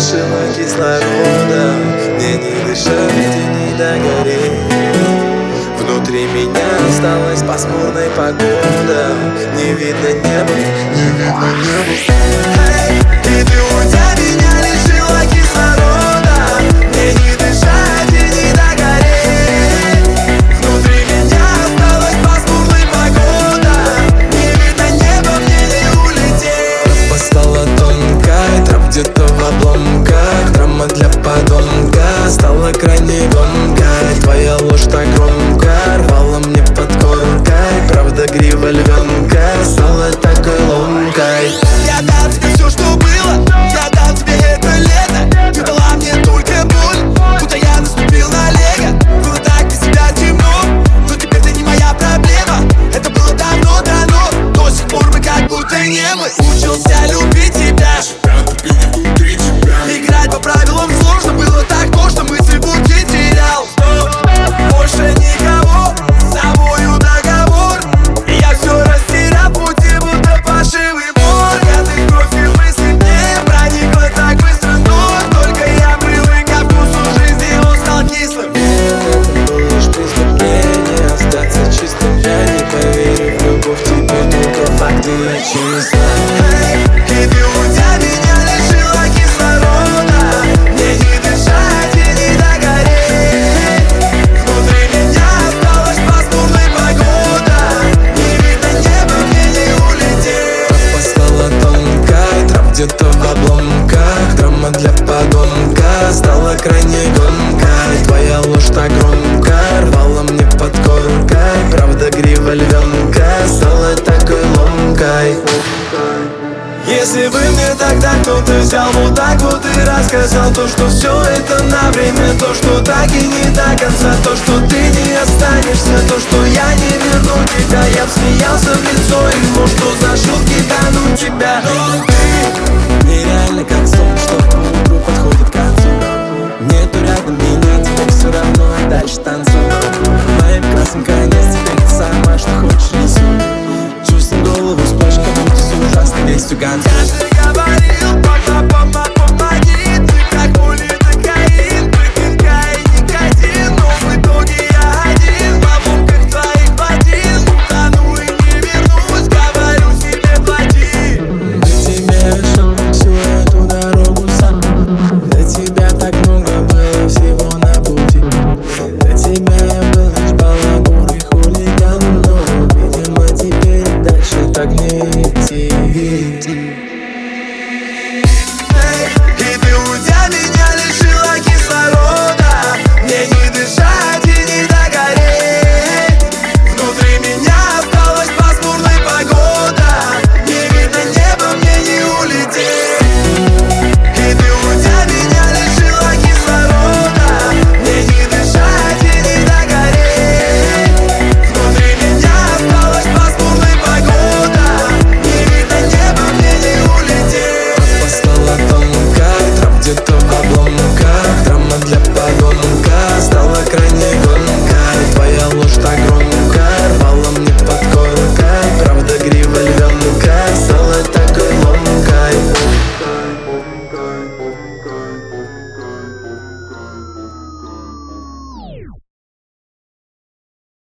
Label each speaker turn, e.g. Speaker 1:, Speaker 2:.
Speaker 1: лишила кислорода Мне не дышать и не догореть. Внутри меня осталась пасмурная погода. Не видно неба, не видно неба Monday, Tuesday кто-то взял вот так вот и рассказал То, что все это на время, то, что так и не до конца. То, что ты не останешься, то, что я не верну тебя. Я б смеялся в лицо ему, что за шутки дану тебя. Но ты нереально как сон, что к утру подходит к концу. Нету рядом меня, тебе все равно, дальше танцуй. Моим красным конец, теперь ты сама, что хочешь рисуй. Чувствуем голову как будто с ужасной вестью конца